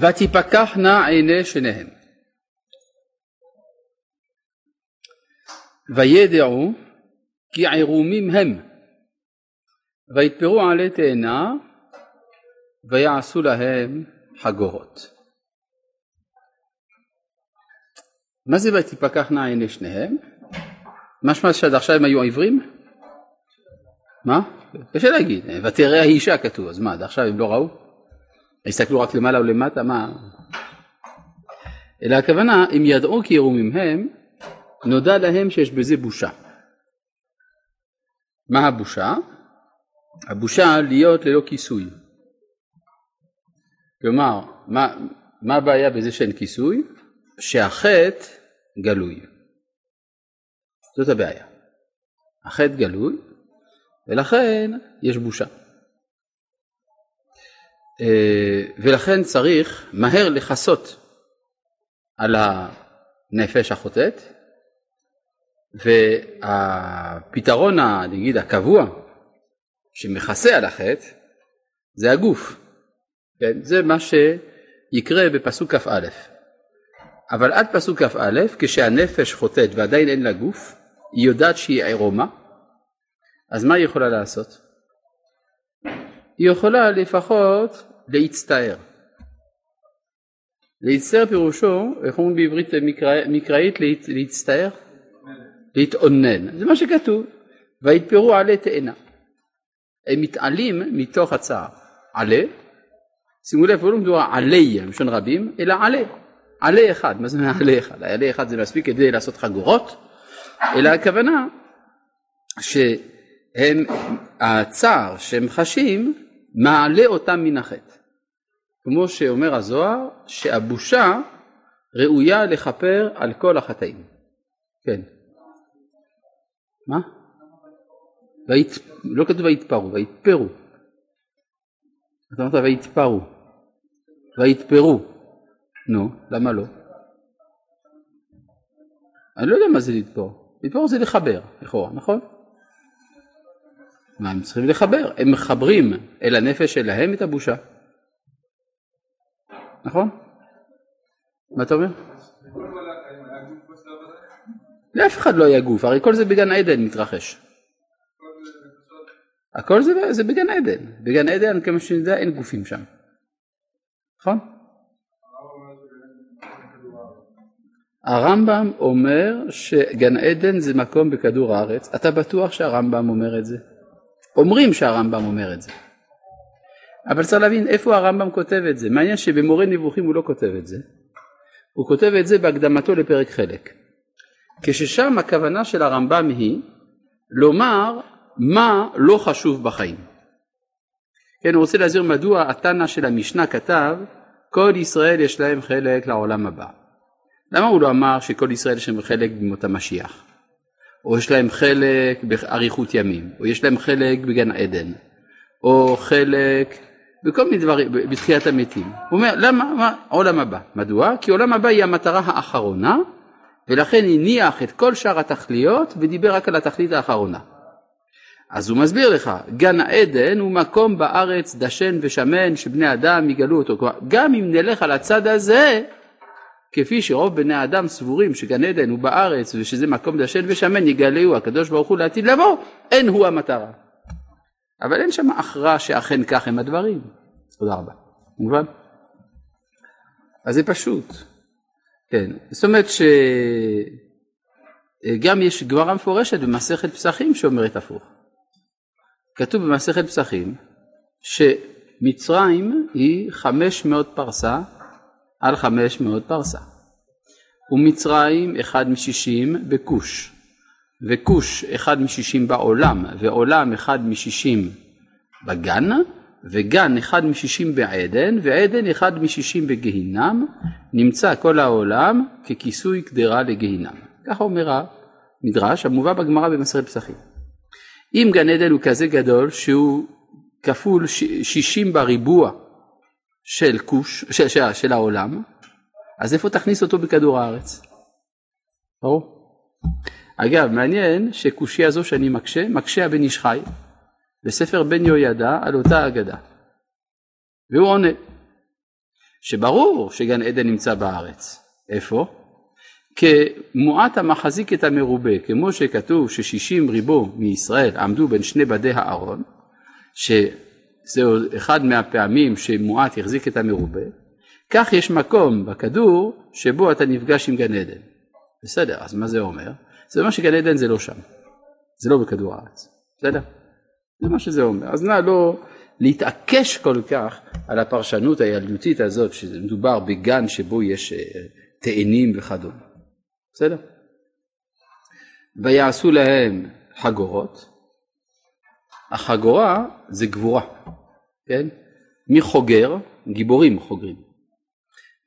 ותפקחנה עיני שניהם. וידעו כי עירומים הם, ויתפרו עלי תאנה ויעשו להם חגורות. מה זה ותפקחנה עיני שניהם? משמע שעד עכשיו הם היו עיוורים? מה? קשה להגיד, ותראה האישה כתוב, אז מה, עד עכשיו הם לא ראו? הסתכלו רק למעלה או למטה, מה? אלא הכוונה, אם ידעו כי ירומים הם, נודע להם שיש בזה בושה. מה הבושה? הבושה להיות ללא כיסוי. כלומר, מה, מה הבעיה בזה שאין כיסוי? שהחטא גלוי. זאת הבעיה. החטא גלוי, ולכן יש בושה. אה, ולכן צריך מהר לכסות על הנפש החוטאת, והפתרון, נגיד, הקבוע, שמכסה על החטא, זה הגוף. כן? זה מה שיקרה בפסוק כ"א. אבל עד פסוק כ"א, כשהנפש חוטאת ועדיין אין לה גוף, היא יודעת שהיא עירומה, אז מה היא יכולה לעשות? היא יכולה לפחות להצטער. להצטער פירושו, איך אומרים בעברית מקרא, מקראית להצטער? להתאונן. זה מה שכתוב. ויתפרו עלי תאנה. הם מתעלים מתוך הצער. עלה, שימו לב, לא מדובר עלי, לשון רבים, אלא עלה. עלה אחד, מה זה עלה אחד? עלה אחד זה מספיק כדי לעשות חגורות, אלא הכוונה שהם, הצער שהם חשים מעלה אותם מן החטא. כמו שאומר הזוהר, שהבושה ראויה לכפר על כל החטאים. כן. מה? וית... לא כתוב ויתפרו, ויתפרו. אתה אמרת ויתפרו. ויתפרו. נו, למה לא? אני לא יודע מה זה לתפור. לתפור זה לחבר, לכאורה, נכון? מה הם צריכים לחבר? הם מחברים אל הנפש שלהם את הבושה. נכון? מה אתה אומר? לאף אחד לא היה גוף, הרי כל זה בגן עדן מתרחש. הכל זה, זה בגן עדן, בגן עדן כמה שאני יודע אין גופים שם, נכון? הרמב"ם אומר שגן עדן זה מקום בכדור הארץ, אתה בטוח שהרמב"ם אומר את זה? אומרים שהרמב"ם אומר את זה. אבל צריך להבין איפה הרמב"ם כותב את זה. מעניין שבמורה נבוכים הוא לא כותב את זה. הוא כותב את זה בהקדמתו לפרק חלק. כששם הכוונה של הרמב"ם היא לומר מה לא חשוב בחיים. כן, הוא רוצה להסביר מדוע התנא של המשנה כתב כל ישראל יש להם חלק לעולם הבא. למה הוא לא אמר שכל ישראל יש להם חלק במות המשיח? או יש להם חלק באריכות ימים, או יש להם חלק בגן עדן, או חלק בכל מיני דברים, בתחיית המתים. הוא אומר, למה, מה, עולם הבא. מדוע? כי עולם הבא היא המטרה האחרונה, ולכן הניח את כל שאר התכליות ודיבר רק על התכלית האחרונה. אז הוא מסביר לך, גן העדן הוא מקום בארץ דשן ושמן שבני אדם יגלו אותו. כלומר, גם אם נלך על הצד הזה, כפי שרוב בני האדם סבורים שגן עדן הוא בארץ ושזה מקום דשן ושמן יגלהו הקדוש ברוך הוא לעתיד לבוא, אין הוא המטרה. אבל אין שם הכרעה שאכן כך הם הדברים. תודה רבה. מובן? אז זה פשוט. כן, זאת אומרת שגם יש גמרא מפורשת במסכת פסחים שאומרת הפוך. כתוב במסכת פסחים שמצרים היא 500 פרסה על 500 פרסה. ומצרים אחד משישים בכוש, וכוש אחד משישים בעולם, ועולם אחד משישים בגן, וגן אחד משישים בעדן, ועדן אחד משישים בגיהינם, נמצא כל העולם ככיסוי קדרה לגיהינם. ככה אומר המדרש המובא בגמרא במסכת פסחים. אם גן עדן הוא כזה גדול שהוא כפול שישים בריבוע של כוש, של, של, של העולם, אז איפה תכניס אותו בכדור הארץ? ברור. אגב, מעניין שקושייה זו שאני מקשה, מקשה הבן איש חי בספר בן יהוידע על אותה אגדה. והוא עונה. שברור שגן עדן נמצא בארץ. איפה? כמועט המחזיק את המרובה, כמו שכתוב ששישים ריבו מישראל עמדו בין שני בדי הארון, שזהו אחד מהפעמים שמועט החזיק את המרובה, כך יש מקום בכדור שבו אתה נפגש עם גן עדן. בסדר, אז מה זה אומר? זה אומר שגן עדן זה לא שם, זה לא בכדור הארץ, בסדר? זה מה שזה אומר. אז נא לא להתעקש כל כך על הפרשנות הילדותית הזאת, שמדובר בגן שבו יש אה, תאנים וכדומה. בסדר? ויעשו להם חגורות. החגורה זה גבורה, כן? מי חוגר? גיבורים חוגרים.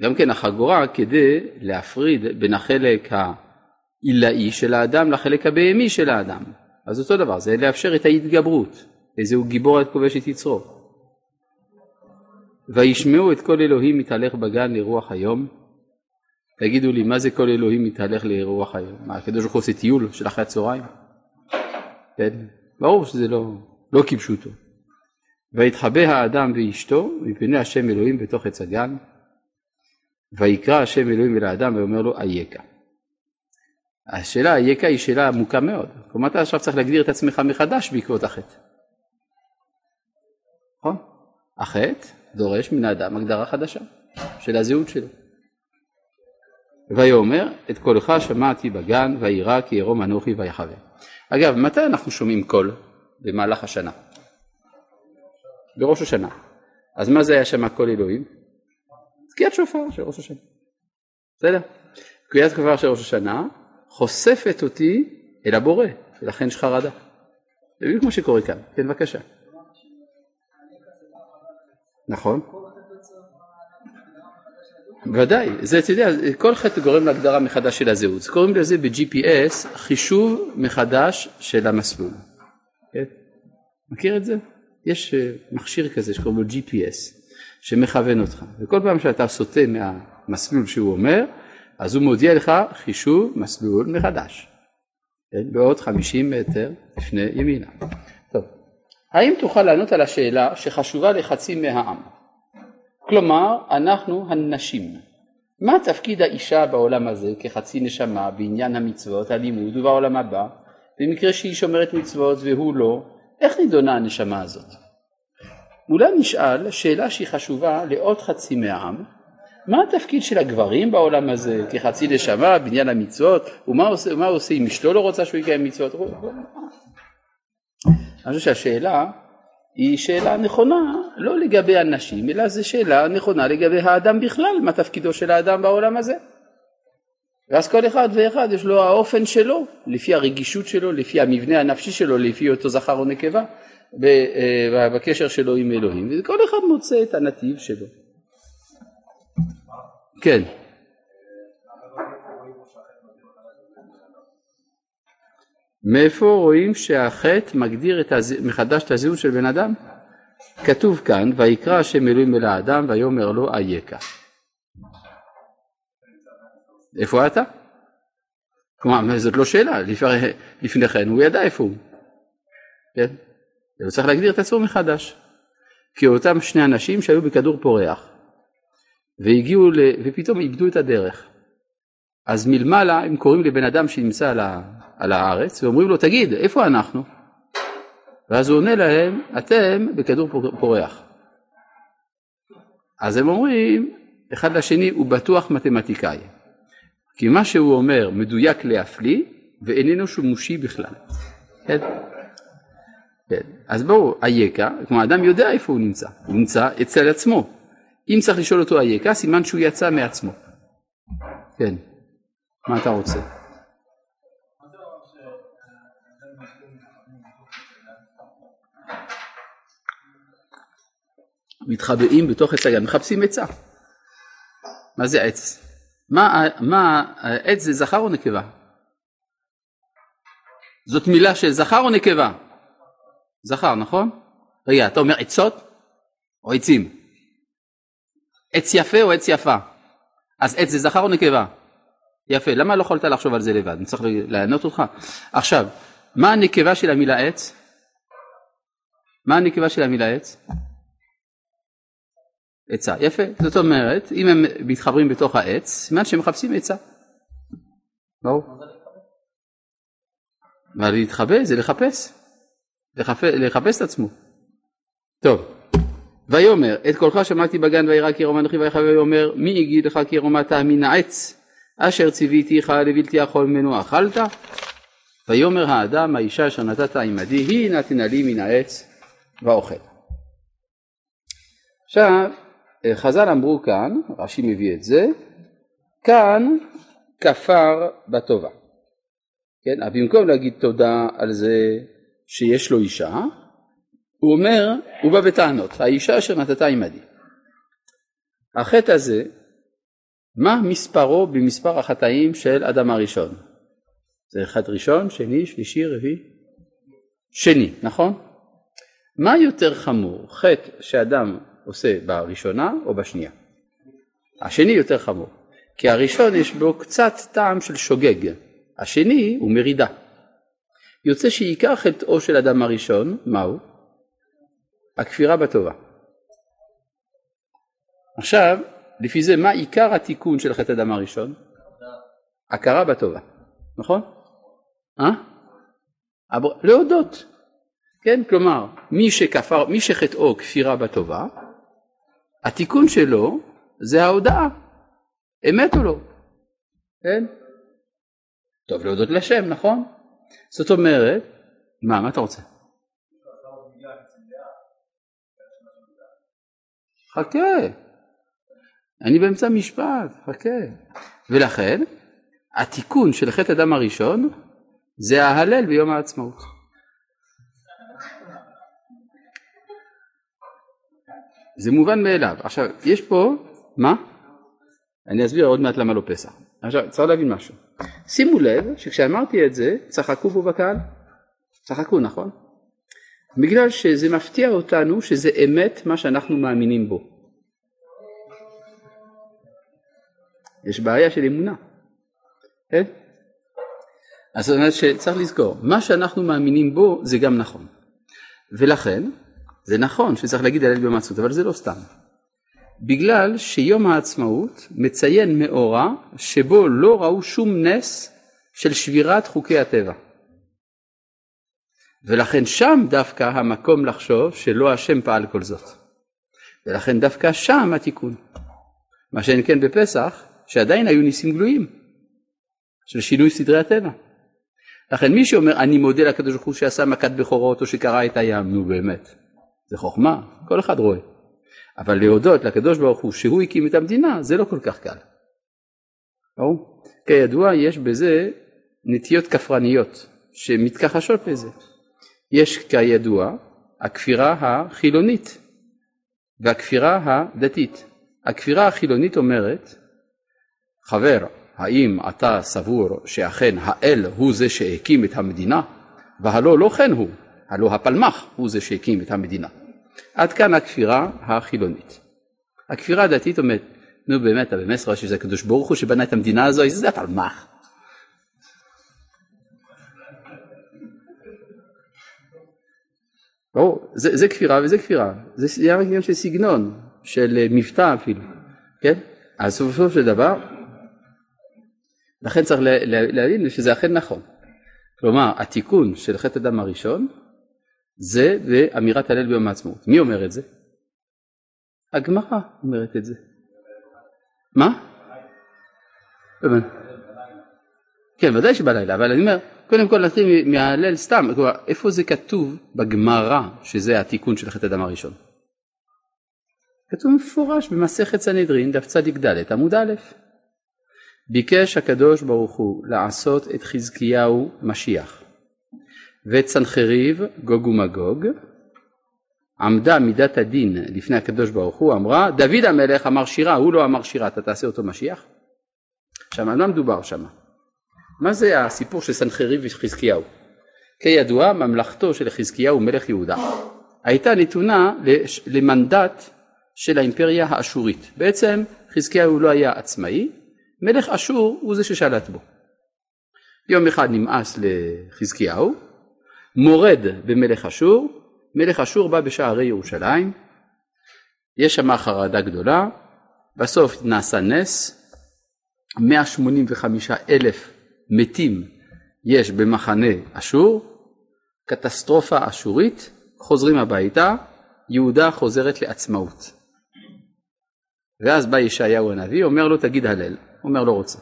גם כן החגורה כדי להפריד בין החלק העילאי של האדם לחלק הבהמי של האדם. אז אותו דבר, זה לאפשר את ההתגברות, איזהו גיבור את כובש את יצרו. וישמעו את כל אלוהים מתהלך בגן לרוח היום. תגידו לי, מה זה כל אלוהים מתהלך לרוח היום? מה, הקדוש ברוך הוא עושה טיול של אחרי הצהריים? כן, ברור שזה לא, לא כפשוטו. ויתחבא האדם ואשתו מפני השם אלוהים בתוך עץ הגן, ויקרא השם אלוהים אל האדם ואומר לו אייכה. השאלה אייכה היא שאלה עמוקה מאוד. כלומר אתה עכשיו צריך להגדיר את עצמך מחדש בעקבות החטא. נכון? החטא דורש מן האדם הגדרה חדשה של הזהות שלו. ויאמר את קולך שמעתי בגן וירא כי ירום אנוכי ויחווה. אגב מתי אנחנו שומעים קול במהלך השנה? בראש השנה. אז מה זה היה שם קול אלוהים? תקיעת שופר של ראש השנה. בסדר? תקיעת שופר של ראש השנה חושפת אותי אל הבורא, ולכן יש חרדה. זה בדיוק כמו שקורה כאן. כן, בבקשה. נכון. בוודאי, זה אתה יודע, כל חטא גורם להגדרה מחדש של הזהות, קוראים לזה ב-GPS חישוב מחדש של המסלול. מכיר את זה? יש אה, מכשיר כזה שקוראים לו GPS, שמכוון אותך, וכל פעם שאתה סוטה מהמסלול שהוא אומר, אז הוא מודיע לך חישוב מסלול מחדש, כן? בעוד 50 מטר לפני ימינה. טוב, האם תוכל לענות על השאלה שחשובה לחצי מהעם? כלומר, אנחנו הנשים. מה תפקיד האישה בעולם הזה כחצי נשמה בעניין המצוות, הלימוד ובעולם הבא, במקרה שהיא שומרת מצוות והוא לא, איך נידונה הנשמה הזאת? אולי נשאל שאלה שהיא חשובה לעוד חצי מהעם, מה התפקיד של הגברים בעולם הזה כחצי נשמה בעניין המצוות, ומה עושה, הוא עושה אם אשתו לא רוצה שהוא יקיים מצוות? אני חושב שהשאלה היא שאלה נכונה לא לגבי הנשים, אלא זו שאלה נכונה לגבי האדם בכלל, מה תפקידו של האדם בעולם הזה. ואז כל אחד ואחד יש לו האופן שלו, לפי הרגישות שלו, לפי המבנה הנפשי שלו, לפי אותו זכר או נקבה, אה, בקשר שלו עם אלוהים, וכל אחד מוצא את הנתיב שלו. כן. מאיפה רואים שהחטא מגדיר את הז... מחדש את הזהות של בן אדם? כתוב כאן, ויקרא השם אלוהים אל האדם ויאמר לו אייכה. איפה אתה? כלומר, זאת לא שאלה, לפני כן הוא ידע איפה הוא. כן? הוא צריך להגדיר את עצמו מחדש. כי אותם שני אנשים שהיו בכדור פורח והגיעו ל... ופתאום איבדו את הדרך. אז מלמעלה הם קוראים לבן אדם שנמצא על, ה... על הארץ ואומרים לו תגיד איפה אנחנו? ואז הוא עונה להם אתם בכדור פורח. אז הם אומרים אחד לשני הוא בטוח מתמטיקאי. כי מה שהוא אומר מדויק להפליא ואיננו שימושי בכלל. כן? כן. אז בואו, אייכה, כלומר האדם יודע איפה הוא נמצא, הוא נמצא אצל עצמו. אם צריך לשאול אותו אייכה, סימן שהוא יצא מעצמו. כן, מה אתה רוצה? מתחבאים בתוך עץ הגן, מחפשים עצה. מה זה עץ? מה, מה, עץ זה זכר או נקבה? זאת מילה של זכר או נקבה? זכר, נכון? רגע, אתה אומר עצות או עצים? עץ יפה או עץ יפה? אז עץ זה זכר או נקבה? יפה, למה לא יכולת לחשוב על זה לבד? אני צריך לענות אותך. עכשיו, מה הנקבה של המילה עץ? מה הנקבה של המילה עץ? עצה, יפה. זאת אומרת, אם הם מתחברים בתוך העץ, סימן שהם מחפשים עצה. ברור. מה להתחבא זה לחפש. לחפש, לחפש את עצמו. טוב. ויאמר את קולך שמעתי בגן וירא כי ירום אנוכי ויחי ויאמר מי יגיד לך כי ירום אתה מן העץ אשר ציוויתיך לבלתי אכול ממנו אכלת ויאמר האדם האישה אשר נתת עמדי היא נתנה לי מן העץ ואוכל. עכשיו חז"ל אמרו כאן, רש"י מביא את זה, כאן כפר בטובה. כן, במקום להגיד תודה על זה שיש לו אישה, הוא אומר, הוא בא בטענות, האישה אשר נתתה עמדי. החטא הזה, מה מספרו במספר החטאים של אדם הראשון? זה חטא ראשון, שני, שלישי, רביעי? שני, נכון? מה יותר חמור, חטא שאדם עושה בראשונה או בשנייה? השני יותר חמור, כי הראשון יש בו קצת טעם של שוגג, השני הוא מרידה. יוצא שעיקר חטאו של אדם הראשון, מהו? הכפירה בטובה. עכשיו, לפי זה מה עיקר התיקון של חטא אדם הראשון? הכרה בטובה, נכון? אה? להודות, כן? כלומר, מי שכפר, מי שחטאו כפירה בטובה, התיקון שלו זה ההודעה, אמת או לא, כן? טוב להודות לשם, נכון? זאת אומרת, מה, מה אתה רוצה? חכה, אני באמצע משפט, חכה. ולכן, התיקון של חטא הדם הראשון זה ההלל ביום העצמאות. זה מובן מאליו. עכשיו, יש פה, מה? אני אסביר עוד מעט למה לא פסח. עכשיו, צריך להבין משהו. שימו לב שכשאמרתי את זה, צחקו פה בקהל. צחקו, נכון? בגלל שזה מפתיע אותנו שזה אמת מה שאנחנו מאמינים בו. יש בעיה של אמונה, כן? אז זאת אומרת שצריך לזכור, מה שאנחנו מאמינים בו זה גם נכון. ולכן, זה נכון שצריך להגיד הלל ביום העצמאות, אבל זה לא סתם. בגלל שיום העצמאות מציין מאורע שבו לא ראו שום נס של שבירת חוקי הטבע. ולכן שם דווקא המקום לחשוב שלא השם פעל כל זאת. ולכן דווקא שם התיקון. מה שאין כן בפסח, שעדיין היו ניסים גלויים של שינוי סדרי הטבע. לכן מי שאומר אני מודה לקדוש ברוך הוא שעשה מכת בכורות או שקרע את הים, נו באמת, זה חוכמה, כל אחד רואה. אבל להודות לקדוש ברוך הוא שהוא הקים את המדינה זה לא כל כך קל. ברור? כידוע יש בזה נטיות כפרניות שמתכחשות לזה. יש כידוע הכפירה החילונית והכפירה הדתית. הכפירה החילונית אומרת, חבר, האם אתה סבור שאכן האל הוא זה שהקים את המדינה? והלא לא כן הוא, הלא הפלמ"ח הוא זה שהקים את המדינה. עד כאן הכפירה החילונית. הכפירה הדתית אומרת, נו באמת, אתה באמת רואה שזה הקדוש ברוך הוא שבנה את המדינה הזו, איזה זה הפלמ"ח. ברור, זה, זה כפירה וזה כפירה, זה רק עניין של סגנון, של אה, מבטא אפילו, כן? אז בסופו של דבר, לכן צריך להבין שזה אכן נכון. כלומר, התיקון של חטא הדם הראשון זה באמירת הלל ביום העצמאות. מי אומר את זה? הגמרא אומרת את זה. מה? כן, ודאי שבלילה, אבל אני אומר, קודם כל נתחיל מההלל סתם, כלומר, איפה זה כתוב בגמרא שזה התיקון של חטא הדם הראשון? כתוב מפורש במסכת סנהדרין, דף צ"ד עמוד א', ביקש הקדוש ברוך הוא לעשות את חזקיהו משיח. ואת סנחריב גוג ומגוג, עמדה מידת הדין לפני הקדוש ברוך הוא, אמרה, דוד המלך אמר שירה, הוא לא אמר שירה, אתה תעשה אותו משיח? עכשיו, על מה מדובר שם? מה זה הסיפור של סנחריב וחזקיהו? כידוע, ממלכתו של חזקיהו מלך יהודה הייתה נתונה למנדט של האימפריה האשורית. בעצם חזקיהו לא היה עצמאי, מלך אשור הוא זה ששלט בו. יום אחד נמאס לחזקיהו, מורד במלך אשור, מלך אשור בא בשערי ירושלים, יש שם חרדה גדולה, בסוף נעשה נס, 185 אלף מתים יש במחנה אשור, קטסטרופה אשורית, חוזרים הביתה, יהודה חוזרת לעצמאות. ואז בא ישעיהו הנביא, אומר לו תגיד הלל, אומר לא רוצה.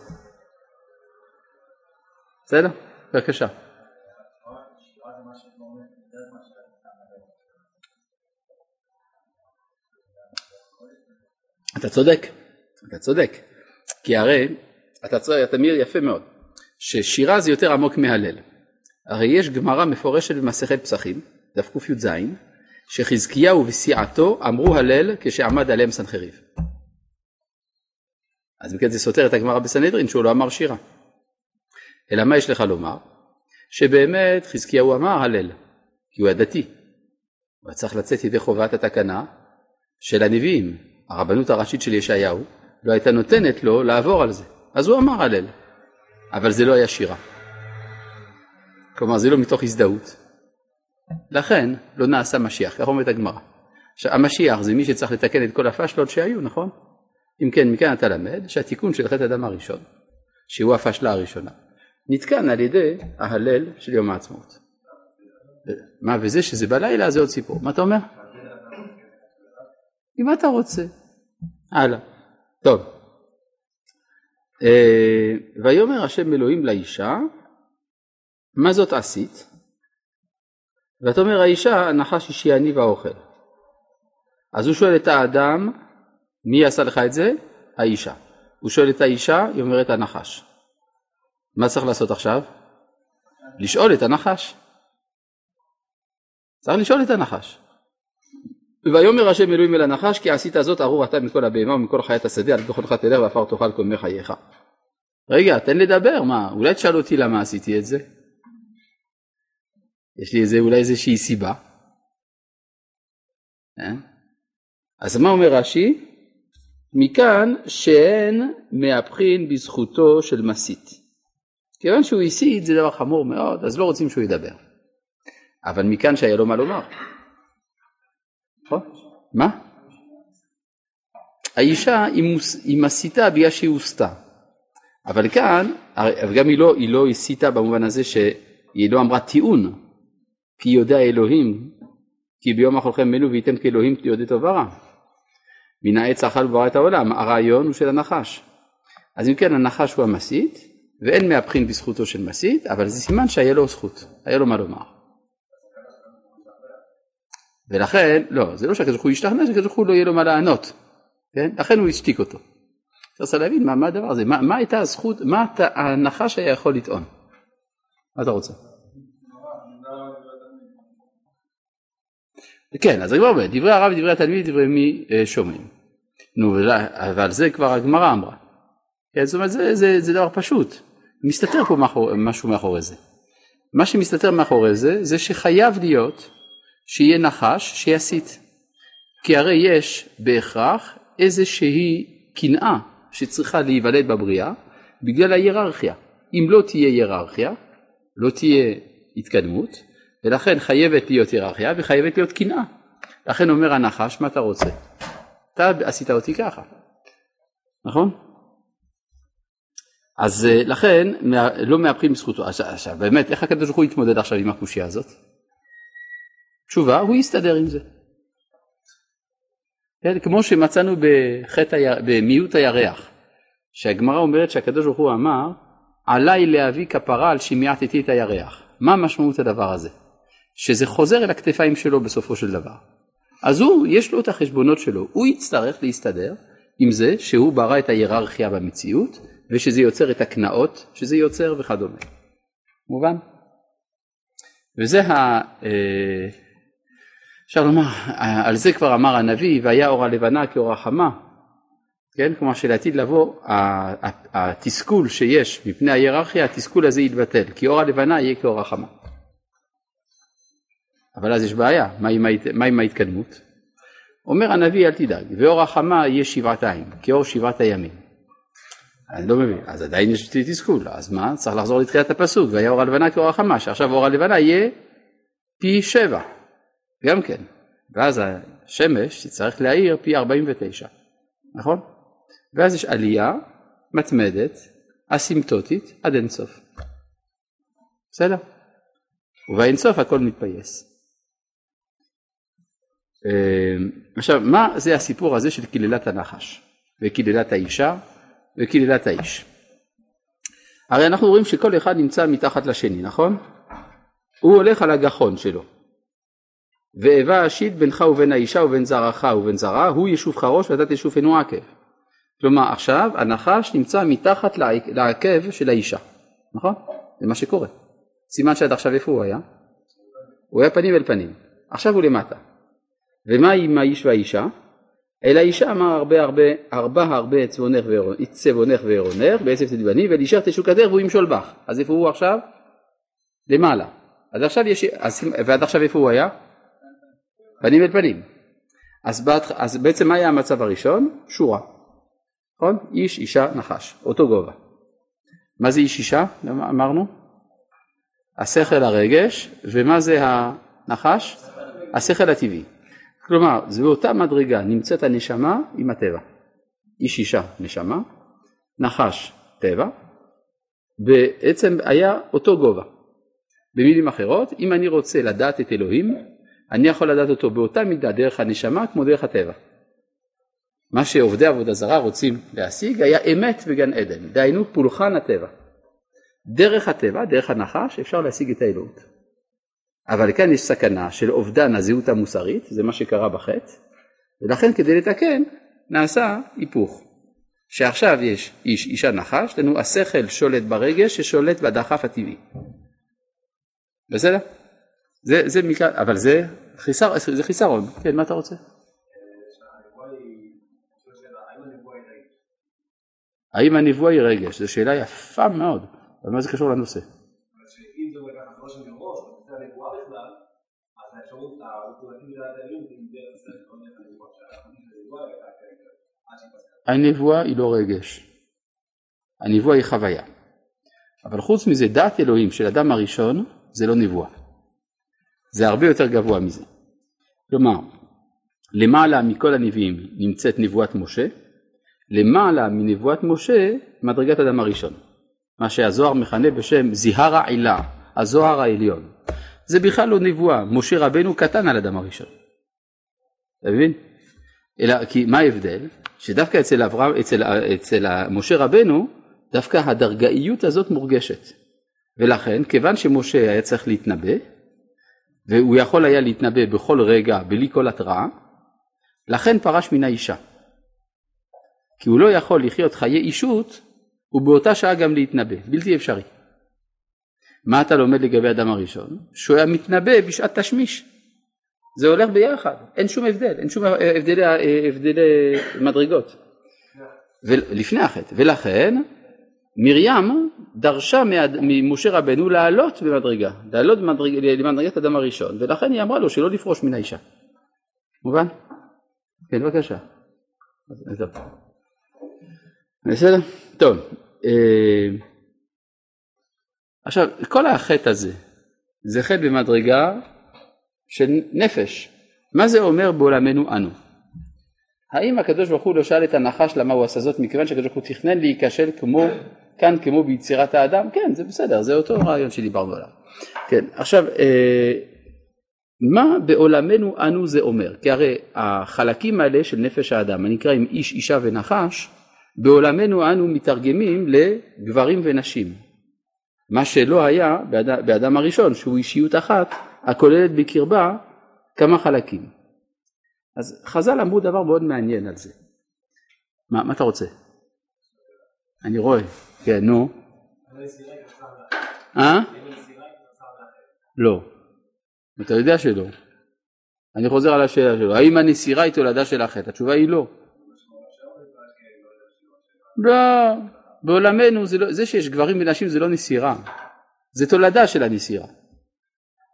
בסדר? בבקשה. אתה צודק, אתה צודק, כי הרי אתה, צודק, אתה מעיר יפה מאוד, ששירה זה יותר עמוק מהלל. הרי יש גמרא מפורשת במסכת פסחים, דף קי"ז, שחזקיהו וסיעתו אמרו הלל כשעמד עליהם סנחריב. אז מכן זה סותר את הגמרא בסנהדרין שהוא לא אמר שירה. אלא מה יש לך לומר? שבאמת חזקיהו אמר הלל, כי הוא היה דתי. הוא היה צריך לצאת ידי חובת התקנה של הנביאים. הרבנות הראשית של ישעיהו לא הייתה נותנת לו לעבור על זה. אז הוא אמר הלל, אבל זה לא היה שירה. כלומר זה לא מתוך הזדהות. לכן לא נעשה משיח, כך אומרת הגמרא. עכשיו המשיח זה מי שצריך לתקן את כל הפשלות שהיו, נכון? אם כן, מכאן אתה למד שהתיקון של חטא הדם הראשון, שהוא הפשלה הראשונה, נתקן על ידי ההלל של יום העצמאות. מה, וזה שזה בלילה זה עוד סיפור. מה אתה אומר? אם אתה רוצה. הלאה. טוב. אה, ויאמר השם אלוהים לאישה, מה זאת עשית? ותאמר האישה, הנחש אישי אני והאוכל. אז הוא שואל את האדם, מי עשה לך את זה? האישה. הוא שואל את האישה, היא אומרת הנחש. מה צריך לעשות עכשיו? לשאול את הנחש. צריך לשאול את הנחש. ויאמר השם אלוהים אל הנחש כי עשית זאת ארור אתה מכל הבהמה ומכל חיית השדה על כוחך תלך ועפר תאכל כל ימי חייך. רגע תן לדבר מה אולי תשאל אותי למה עשיתי את זה? יש לי איזה אולי איזושהי סיבה. אה? אז מה אומר רש"י? מכאן שאין מהפכין בזכותו של מסית. כיוון שהוא הסית זה דבר חמור מאוד, אז לא רוצים שהוא ידבר. אבל מכאן שהיה לו מה לומר. נכון? מה? האישה היא מסיתה בגלל שהיא הוסתה. אבל כאן, וגם היא לא, היא לא הסיתה במובן הזה שהיא לא אמרה טיעון, כי יודע אלוהים, כי ביום אכולכם מנו וייתם כאלוהים יודעי טוב ורע. מן העץ אכל וברא את העולם, הרעיון הוא של הנחש. אז אם כן הנחש הוא המסית, ואין מהפכין בזכותו של מסית, אבל זה סימן שהיה לו זכות, היה לו מה לומר. ולכן, לא, זה לא שהקדוש ברוך הוא ישתכנע, שהקדוש ברוך הוא לא יהיה לו מה לענות, כן? לכן הוא השתיק אותו. צריך להבין מה, מה הדבר הזה, מה, מה הייתה הזכות, מה אתה, הנחש היה יכול לטעון? מה אתה רוצה? כן, אז הגמרא אומרת, דברי הרב ודברי התלמיד דברי מי אה, שומעים. נו, אבל זה כבר הגמרא אמרה. כן, זאת אומרת, זה, זה, זה דבר פשוט. מסתתר פה מאחור, משהו מאחורי זה. מה שמסתתר מאחורי זה, זה שחייב להיות שיהיה נחש שיסית. כי הרי יש בהכרח איזושהי קנאה שצריכה להיוולד בבריאה בגלל ההיררכיה. אם לא תהיה היררכיה, לא תהיה התקדמות, ולכן חייבת להיות היררכיה וחייבת להיות קנאה. לכן אומר הנחש, מה אתה רוצה? אתה עשית אותי ככה, נכון? אז אה, לכן לא מהפכים בזכותו. עכשיו באמת, איך הקדוש ברוך הוא יתמודד עכשיו עם הקושייה הזאת? תשובה, הוא יסתדר עם זה. כן, כמו שמצאנו בחטא, במיעוט הירח, שהגמרא אומרת שהקדוש ברוך הוא אמר, עליי להביא כפרה על שמיעתתי את הירח. מה משמעות הדבר הזה? שזה חוזר אל הכתפיים שלו בסופו של דבר. אז הוא, יש לו את החשבונות שלו, הוא יצטרך להסתדר עם זה שהוא ברא את ההיררכיה במציאות, ושזה יוצר את הקנאות שזה יוצר וכדומה. מובן? וזה ה... אה, אפשר לומר, על זה כבר אמר הנביא, והיה אור הלבנה כאור החמה, כן? כלומר שלעתיד לבוא, התסכול שיש מפני ההיררכיה, התסכול הזה יתבטל, כי אור הלבנה יהיה כאור החמה. אבל אז יש בעיה, מה עם, ההתקדמות? אומר הנביא אל תדאג, ואור החמה יהיה שבעתיים, כאור שבעת הימים. אני לא מבין, אז עדיין יש תסכול, אז מה? צריך לחזור לתחילת הפסוק, והיה אור הלבנה כאור החמה, שעכשיו אור הלבנה יהיה פי שבע, גם כן. ואז השמש תצטרך להאיר פי 49, נכון? ואז יש עלייה מתמדת, אסימפטוטית, עד אינסוף. בסדר? ובאינסוף הכל מתפייס. אה, עכשיו, מה זה הסיפור הזה של קללת הנחש, וקללת האישה, וקללת האיש? הרי אנחנו רואים שכל אחד נמצא מתחת לשני, נכון? הוא הולך על הגחון שלו. ואיבה אשית בינך ובין האישה ובין זרעך ובין זרעה, הוא ישוב ראש ואתה תשופנו עקב. כלומר עכשיו הנחש נמצא מתחת לעקב של האישה, נכון? זה מה שקורה. סימן שעד עכשיו איפה הוא היה? הוא היה פנים אל פנים, עכשיו הוא למטה. ומה עם האיש והאישה? אל האישה אמר הרבה הרבה, הרבה הרבה צבעונך ועירונך, בעצם תדבני, ואל אישה תשוקתך והוא ימשול בך. אז איפה הוא עכשיו? למעלה. אז עכשיו יש, אז, ועד עכשיו איפה הוא היה? פנים אל פנים. אז, בת, אז בעצם מה היה המצב הראשון? שורה. נכון? איש, אישה, נחש, אותו גובה. מה זה איש אישה? אמרנו? השכל הרגש, ומה זה הנחש? השכל הטבעי. כלומר, זה באותה מדרגה נמצאת הנשמה עם הטבע. איש אישה נשמה, נחש טבע, בעצם היה אותו גובה. במילים אחרות, אם אני רוצה לדעת את אלוהים, אני יכול לדעת אותו באותה מידה דרך הנשמה כמו דרך הטבע. מה שעובדי עבודה זרה רוצים להשיג היה אמת בגן עדן, דהיינו פולחן הטבע. דרך הטבע, דרך הנחש, אפשר להשיג את האלוהות. אבל כאן יש סכנה של אובדן הזהות המוסרית, זה מה שקרה בחטא, ולכן כדי לתקן נעשה היפוך. שעכשיו יש איש, אישה נחש, לנו השכל שולט ברגש ששולט בדחף הטבעי. בסדר? זה, זה מכאן, אבל זה, חיסר, זה חיסרון. כן, מה אתה רוצה? האם הנבואה היא רגש? זו שאלה יפה מאוד, אבל מה זה קשור לנושא? הנבואה היא לא רגש, הנבואה היא חוויה. אבל חוץ מזה דעת אלוהים של אדם הראשון זה לא נבואה. זה הרבה יותר גבוה מזה. כלומר, למעלה מכל הנביאים נמצאת נבואת משה, למעלה מנבואת משה מדרגת אדם הראשון, מה שהזוהר מכנה בשם זיהר העילה, הזוהר העליון. זה בכלל לא נבואה, משה רבנו קטן על אדם הראשון. אתה מבין? אלא כי מה ההבדל? שדווקא אצל, אברהם, אצל, אצל משה רבנו, דווקא הדרגאיות הזאת מורגשת. ולכן, כיוון שמשה היה צריך להתנבא, והוא יכול היה להתנבא בכל רגע בלי כל התראה, לכן פרש מן האישה. כי הוא לא יכול לחיות חיי אישות ובאותה שעה גם להתנבא, בלתי אפשרי. מה אתה לומד לגבי אדם הראשון? שהוא היה מתנבא בשעת תשמיש. זה הולך ביחד, אין שום הבדל, אין שום הבדלי, הבדלי מדרגות. לפני החטא, ולכן מרים דרשה ממשה רבנו לעלות במדרגה, לעלות למדרגת אדם הראשון, ולכן היא אמרה לו שלא לפרוש מן האישה. מובן? כן, בבקשה. בסדר? טוב. אה, עכשיו, כל החטא הזה, זה חטא במדרגה של נפש. מה זה אומר בעולמנו אנו? האם הקדוש ברוך הוא לא שאל את הנחש למה הוא עשה זאת מכיוון שהקדוש ברוך הוא תכנן להיכשל כמו כאן כמו ביצירת האדם? כן זה בסדר זה אותו רעיון שדיברנו עליו. כן עכשיו אה, מה בעולמנו אנו זה אומר? כי הרי החלקים האלה של נפש האדם הנקראים איש אישה ונחש בעולמנו אנו מתרגמים לגברים ונשים מה שלא היה באדם, באדם הראשון שהוא אישיות אחת הכוללת בקרבה כמה חלקים. אז חז"ל אמרו דבר מאוד מעניין על זה. מה, מה אתה רוצה? אני רואה, כן, נו. אה? לא. אתה יודע שלא. אני חוזר על השאלה שלו, האם הנסירה היא תולדה של החטא? התשובה היא לא. לא, בעולמנו לא, זה שיש גברים ונשים זה לא נסירה, זה תולדה של הנסירה.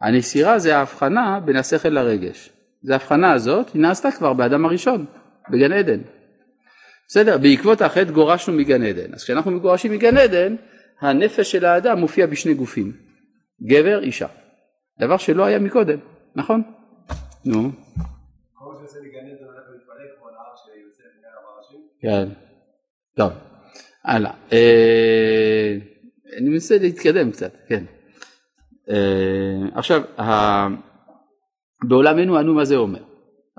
הנסירה זה ההבחנה בין השכל לרגש. זה ההבחנה הזאת, היא נעשתה כבר באדם הראשון, בגן עדן. בסדר? בעקבות החטא גורשנו מגן עדן. אז כשאנחנו מגורשים מגן עדן, הנפש של האדם מופיע בשני גופים, גבר, אישה. דבר שלא היה מקודם, נכון? נו. כן, טוב, הלאה. אה, אני מנסה להתקדם קצת, כן. אה, עכשיו, בעולמנו אנו מה זה אומר?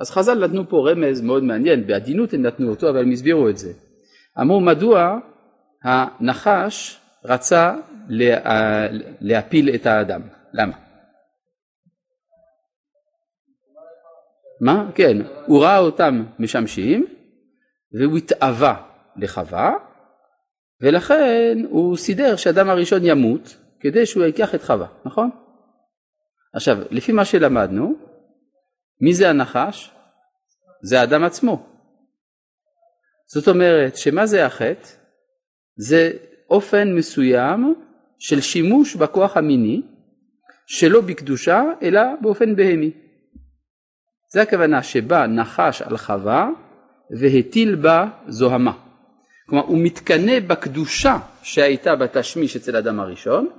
אז חז"ל נתנו פה רמז מאוד מעניין, בעדינות הם נתנו אותו, אבל הם הסבירו את זה. אמרו מדוע הנחש רצה לה, להפיל את האדם, למה? מה? כן, הוא ראה אותם משמשים והוא התאווה לחווה ולכן הוא סידר שהאדם הראשון ימות כדי שהוא ייקח את חווה, נכון? עכשיו, לפי מה שלמדנו, מי זה הנחש? זה האדם עצמו. זאת אומרת, שמה זה החטא? זה אופן מסוים של שימוש בכוח המיני, שלא בקדושה, אלא באופן בהמי. זה הכוונה שבא נחש על חווה והטיל בה זוהמה. כלומר הוא מתקנא בקדושה שהייתה בתשמיש אצל אדם הראשון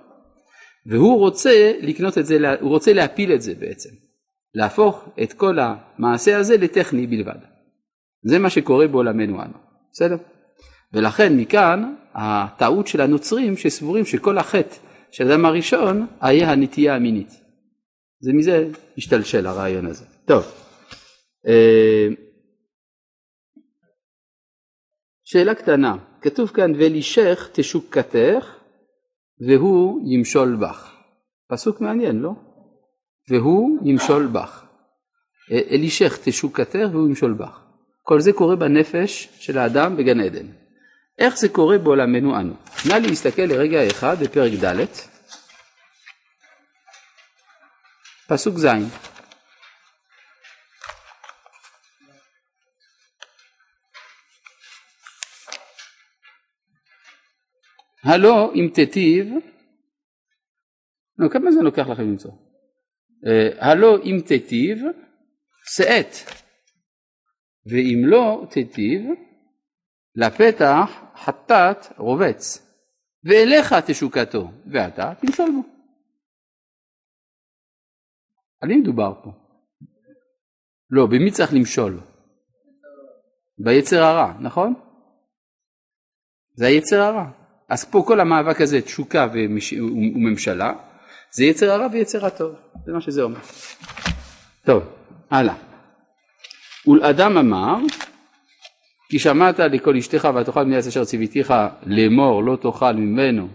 והוא רוצה לקנות את זה, הוא רוצה להפיל את זה בעצם, להפוך את כל המעשה הזה לטכני בלבד. זה מה שקורה בעולמנו אנו, בסדר? ולכן מכאן הטעות של הנוצרים שסבורים שכל החטא של אדם הראשון היה הנטייה המינית. זה מזה השתלשל הרעיון הזה. טוב, אה, שאלה קטנה, כתוב כאן ולישך תשוקתך והוא ימשול בך. פסוק מעניין, לא? והוא ימשול בך. אלישך תשוקתך והוא ימשול בך. כל זה קורה בנפש של האדם בגן עדן. איך זה קורה בעולמנו אנו? נא להסתכל לרגע אחד בפרק ד', פסוק ז'. הלא אם תיטיב, נו כמה זמן לוקח לכם למצוא? אה, הלא אם תיטיב, שאת, ואם לא תיטיב, לפתח חטאת רובץ, ואליך תשוקתו, ואתה תמשול בו. על מי מדובר פה? לא, במי צריך למשול? ביצר הרע, נכון? זה היצר הרע. אז פה כל המאבק הזה, תשוקה ומש... וממשלה, זה יצר הרע ויצר הטוב, זה מה שזה אומר. טוב, הלאה. ולאדם אמר, כי שמעת לכל אשתך ותאכל מן אשר ציוויתיך לאמור לא תאכל ממנו,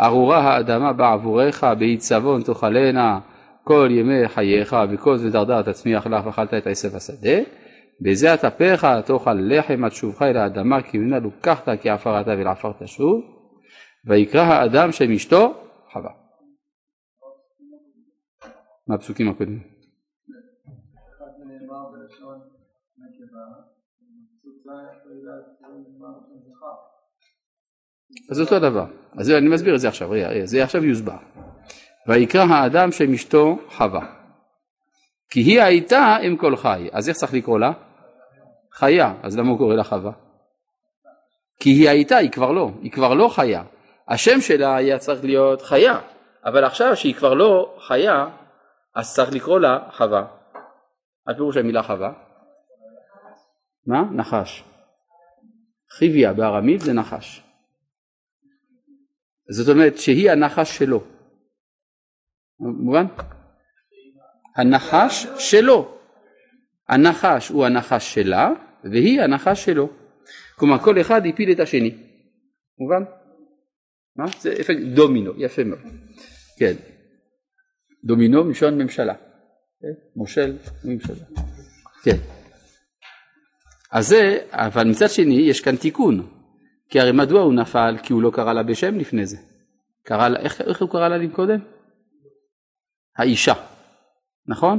ארורה האדמה בעבורך בעיצבון תאכלנה כל ימי חייך וכל זה דרדר תצמיח לך ואכלת את עשב השדה, בזה אטפך תאכל לחם עד שובך אל האדמה כי ממנה לוקחת כי עפרת ולעפר תשוב ויקרא האדם שם אשתו חווה. מה הפסוקים הקודמים? אז אותו דבר, אז אני מסביר את זה עכשיו, זה עכשיו יוסבר. ויקרא האדם שם אשתו חווה. כי היא הייתה אם כל חי, אז איך צריך לקרוא לה? חיה, אז למה הוא קורא לה חווה? כי היא הייתה, היא כבר לא, היא כבר לא חיה, השם שלה היה צריך להיות חיה, אבל עכשיו שהיא כבר לא חיה, אז צריך לקרוא לה חווה. מה פירוש המילה חווה? מה? נחש. חיביה בארמית זה נחש. זאת אומרת שהיא הנחש שלו. מובן? הנחש שלו. הנחש הוא הנחש שלה והיא הנחש שלו. כלומר כל אחד הפיל את השני. מובן? מה? זה אפקט דומינו, יפה מאוד. כן. דומינו מלשון ממשלה. מושל ממשלה. כן. אז זה, אבל מצד שני יש כאן תיקון. כי הרי מדוע הוא נפל? כי הוא לא קרא לה בשם לפני זה. קרא לה, איך, איך הוא קרא לה קודם? האישה, נכון?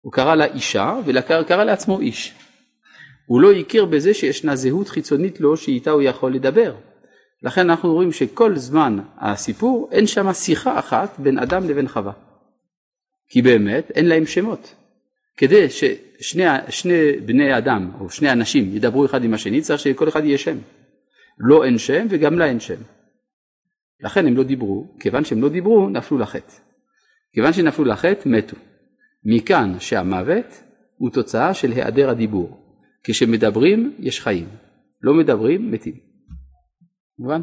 הוא קרא לה אישה וקרא לעצמו איש. הוא לא הכיר בזה שישנה זהות חיצונית לו שאיתה הוא יכול לדבר. לכן אנחנו רואים שכל זמן הסיפור אין שם שיחה אחת בין אדם לבין חווה. כי באמת אין להם שמות. כדי ששני בני אדם או שני אנשים ידברו אחד עם השני צריך שלכל אחד יהיה שם. לא אין שם וגם לה אין שם. לכן הם לא דיברו, כיוון שהם לא דיברו נפלו לחטא. כיוון שנפלו לחטא מתו. מכאן שהמוות הוא תוצאה של היעדר הדיבור. כשמדברים יש חיים. לא מדברים, מתים. מובן?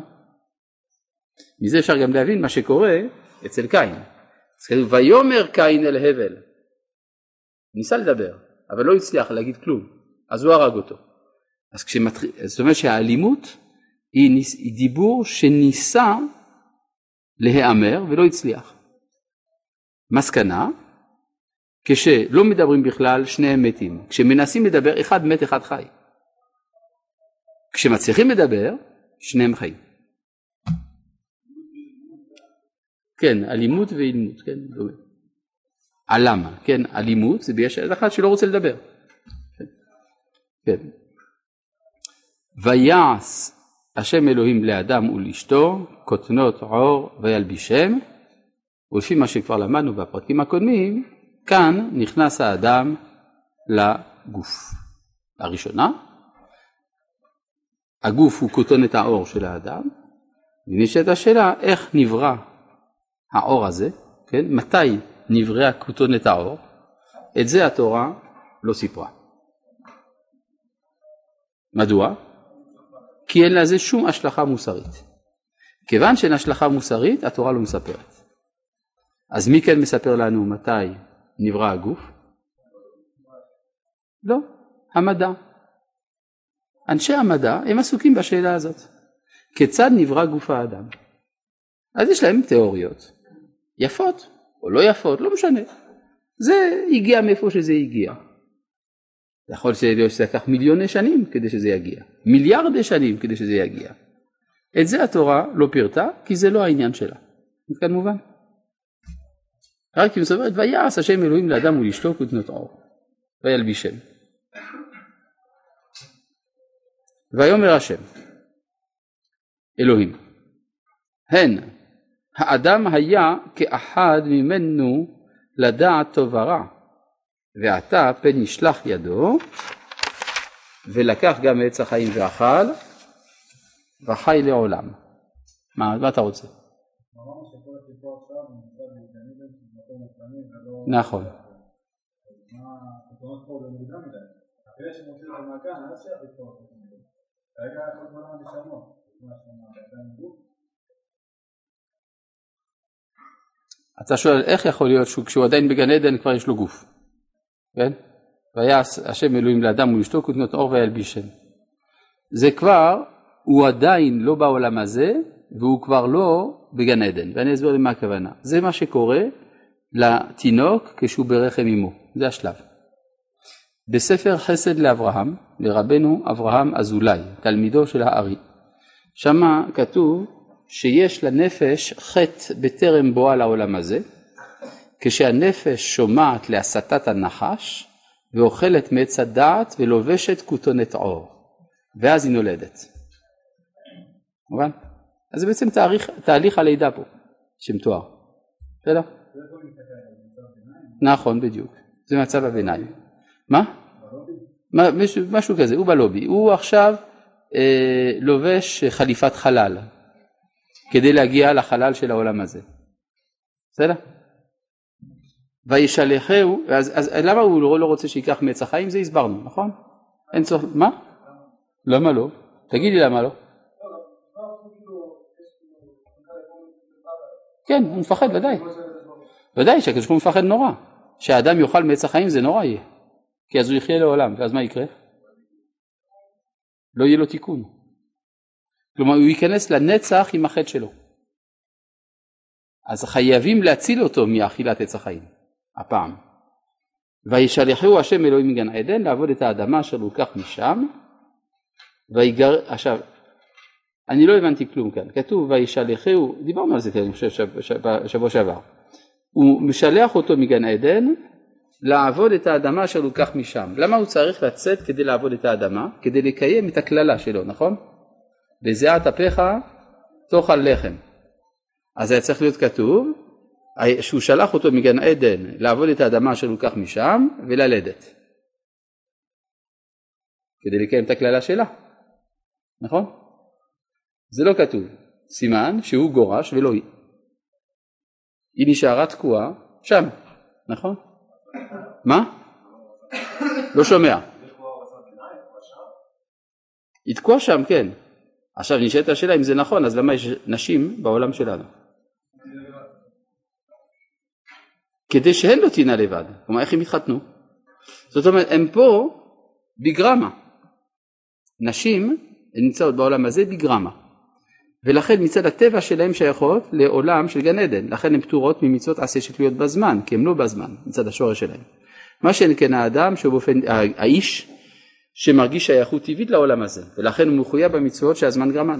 מזה אפשר גם להבין מה שקורה אצל קין. אז כתוב ויאמר קין אל הבל. ניסה לדבר, אבל לא הצליח להגיד כלום, אז הוא הרג אותו. אז כשמתחיל, זאת אומרת שהאלימות היא, ניס, היא דיבור שניסה להיאמר ולא הצליח. מסקנה, כשלא מדברים בכלל שניהם מתים, כשמנסים לדבר אחד מת אחד חי. כשמצליחים לדבר שניהם חיים. כן, אלימות ואילמות, כן, הלמה, כן, אלימות זה בגלל שיש אחד שלא רוצה לדבר. כן. ויעש השם אלוהים לאדם ולאשתו כותנות עור וילבישם ולפי מה שכבר למדנו בפרקים הקודמים כאן נכנס האדם לגוף. הראשונה הגוף הוא כותנת העור של האדם ונשאלת השאלה איך נברא העור הזה, כן? מתי נבראה כותנת העור? את זה התורה לא סיפרה. מדוע? כי אין לזה שום השלכה מוסרית. כיוון שאין השלכה מוסרית, התורה לא מספרת. אז מי כן מספר לנו מתי נברא הגוף? לא, המדע. אנשי המדע הם עסוקים בשאלה הזאת. כיצד נברא גוף האדם? אז יש להם תיאוריות, יפות או לא יפות, לא משנה. זה הגיע מאיפה שזה הגיע. יכול להיות שזה לקח מיליוני שנים כדי שזה יגיע, מיליארדי שנים כדי שזה יגיע. את זה התורה לא פירטה, כי זה לא העניין שלה. כאן מובן? רק היא מסוברת, ויעש השם אלוהים לאדם ולאשתו כותנות עור, וילבישם. ויאמר השם, אלוהים, הן, האדם היה כאחד ממנו לדעת טוב ורע, ועתה פן ישלח ידו ולקח גם מעץ החיים ואכל וחי לעולם. מה, מה אתה רוצה? נכון. אתה שואל איך יכול להיות שכשהוא עדיין בגן עדן כבר יש לו גוף? כן? והיה השם אלוהים לאדם ולאשתו כותנות עור וילבישם. זה כבר, הוא עדיין לא בעולם הזה והוא כבר לא בגן עדן, ואני אסביר למה הכוונה. זה מה שקורה לתינוק כשהוא ברחם אמו, זה השלב. בספר חסד לאברהם, לרבנו אברהם אזולאי, תלמידו של הארי, שמה כתוב שיש לנפש חטא בטרם בואה לעולם הזה, כשהנפש שומעת להסתת הנחש ואוכלת מעץ הדעת ולובשת כותונת עור, ואז היא נולדת. מובן? אז זה בעצם תהליך, תהליך הלידה פה שמתואר. בסדר? נכון, בדיוק. זה מצב הביניים. מה? משהו, משהו כזה, הוא בלובי. הוא עכשיו אה, לובש חליפת חלל כדי להגיע לחלל של העולם הזה. בסדר? וישלחהו, אז, אז למה הוא לא, לא רוצה שייקח מעץ החיים? זה הסברנו, נכון? אין צורך, מה? למה לא? תגיד לי למה לא. כן, הוא מפחד, ודאי. ודאי שהקדוש ברוך הוא מפחד נורא. שהאדם יאכל מעץ החיים זה נורא יהיה. כי אז הוא יחיה לעולם, ואז מה יקרה? לא יהיה לו תיקון. כלומר, הוא ייכנס לנצח עם החטא שלו. אז חייבים להציל אותו מאכילת עץ החיים. הפעם. וישלחו השם אלוהים מגן עדן לעבוד את האדמה אשר לוקח משם. ויגר... עכשיו, אני לא הבנתי כלום כאן, כתוב וישלחהו, דיברנו על זה אני חושב שבוע שעבר, הוא משלח אותו מגן עדן לעבוד את האדמה אשר לוקח משם. למה הוא צריך לצאת כדי לעבוד את האדמה? כדי לקיים את הקללה שלו, נכון? בזיעת אפיך תאכל לחם. אז היה צריך להיות כתוב שהוא שלח אותו מגן עדן לעבוד את האדמה אשר לוקח משם וללדת. כדי לקיים את הקללה שלה, נכון? זה לא כתוב, סימן שהוא גורש ולא היא. היא נשארה תקועה שם, נכון? מה? לא שומע. היא תקועה שם, כן. עכשיו נשאלת השאלה אם זה נכון, אז למה יש נשים בעולם שלנו? כדי שהן לא תהיינה לבד. כלומר, איך הם יתחתנו? זאת אומרת, הם פה בגרמה. נשים נמצאות בעולם הזה בגרמה. ולכן מצד הטבע שלהם שייכות לעולם של גן עדן. לכן הן פטורות ממצוות עשה שתלויות בזמן, כי הן לא בזמן, מצד השורש שלהם. מה שאין כן האדם, שהוא באופן, האיש, שמרגיש שייכות טבעית לעולם הזה, ולכן הוא מחויב במצוות שהזמן גרמן.